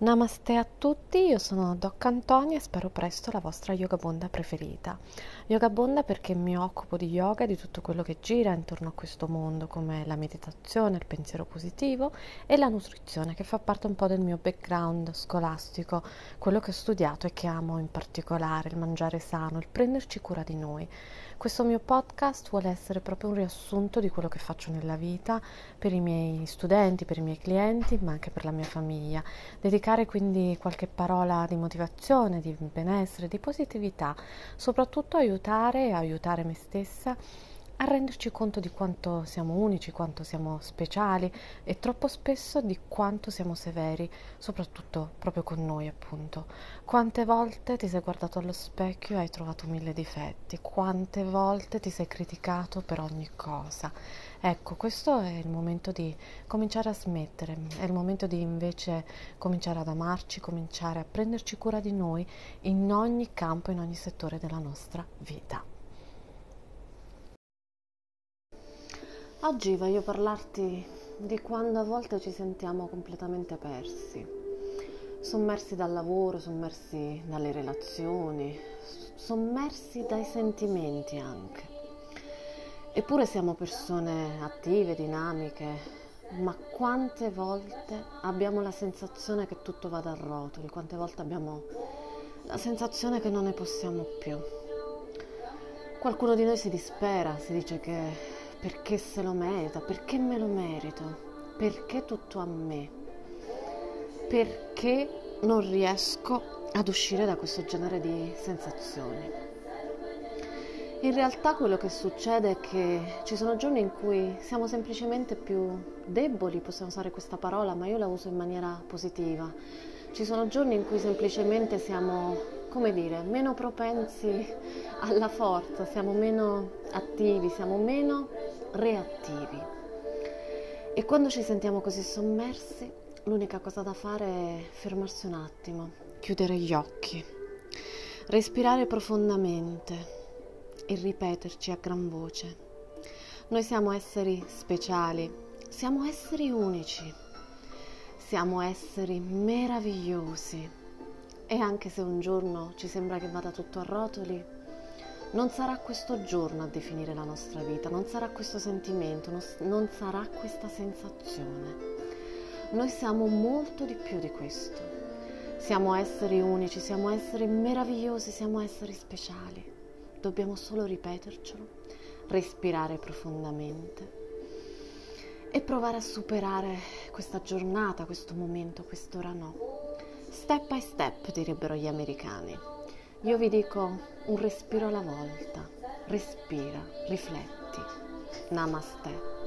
Namaste a tutti, io sono Doc Antonia e spero presto la vostra yoga bonda preferita. Yoga bonda perché mi occupo di yoga e di tutto quello che gira intorno a questo mondo, come la meditazione, il pensiero positivo e la nutrizione, che fa parte un po' del mio background scolastico, quello che ho studiato e che amo in particolare, il mangiare sano, il prenderci cura di noi. Questo mio podcast vuole essere proprio un riassunto di quello che faccio nella vita per i miei studenti, per i miei clienti, ma anche per la mia famiglia. Dedicare quindi qualche parola di motivazione, di benessere, di positività, soprattutto aiutare e aiutare me stessa a renderci conto di quanto siamo unici, quanto siamo speciali e troppo spesso di quanto siamo severi, soprattutto proprio con noi appunto. Quante volte ti sei guardato allo specchio e hai trovato mille difetti, quante volte ti sei criticato per ogni cosa. Ecco, questo è il momento di cominciare a smettere, è il momento di invece cominciare ad amarci, cominciare a prenderci cura di noi in ogni campo, in ogni settore della nostra vita. Oggi voglio parlarti di quando a volte ci sentiamo completamente persi, sommersi dal lavoro, sommersi dalle relazioni, sommersi dai sentimenti anche. Eppure siamo persone attive, dinamiche, ma quante volte abbiamo la sensazione che tutto vada a rotoli, quante volte abbiamo la sensazione che non ne possiamo più. Qualcuno di noi si dispera, si dice che perché se lo merita, perché me lo merito, perché tutto a me, perché non riesco ad uscire da questo genere di sensazioni. In realtà quello che succede è che ci sono giorni in cui siamo semplicemente più deboli, possiamo usare questa parola, ma io la uso in maniera positiva. Ci sono giorni in cui semplicemente siamo, come dire, meno propensi alla forza, siamo meno attivi, siamo meno reattivi. E quando ci sentiamo così sommersi, l'unica cosa da fare è fermarsi un attimo, chiudere gli occhi, respirare profondamente e ripeterci a gran voce. Noi siamo esseri speciali, siamo esseri unici, siamo esseri meravigliosi e anche se un giorno ci sembra che vada tutto a rotoli, non sarà questo giorno a definire la nostra vita, non sarà questo sentimento, non sarà questa sensazione. Noi siamo molto di più di questo. Siamo esseri unici, siamo esseri meravigliosi, siamo esseri speciali. Dobbiamo solo ripetercelo, respirare profondamente e provare a superare questa giornata, questo momento, quest'ora no. Step by step, direbbero gli americani. Io vi dico un respiro alla volta. Respira, rifletti. Namaste.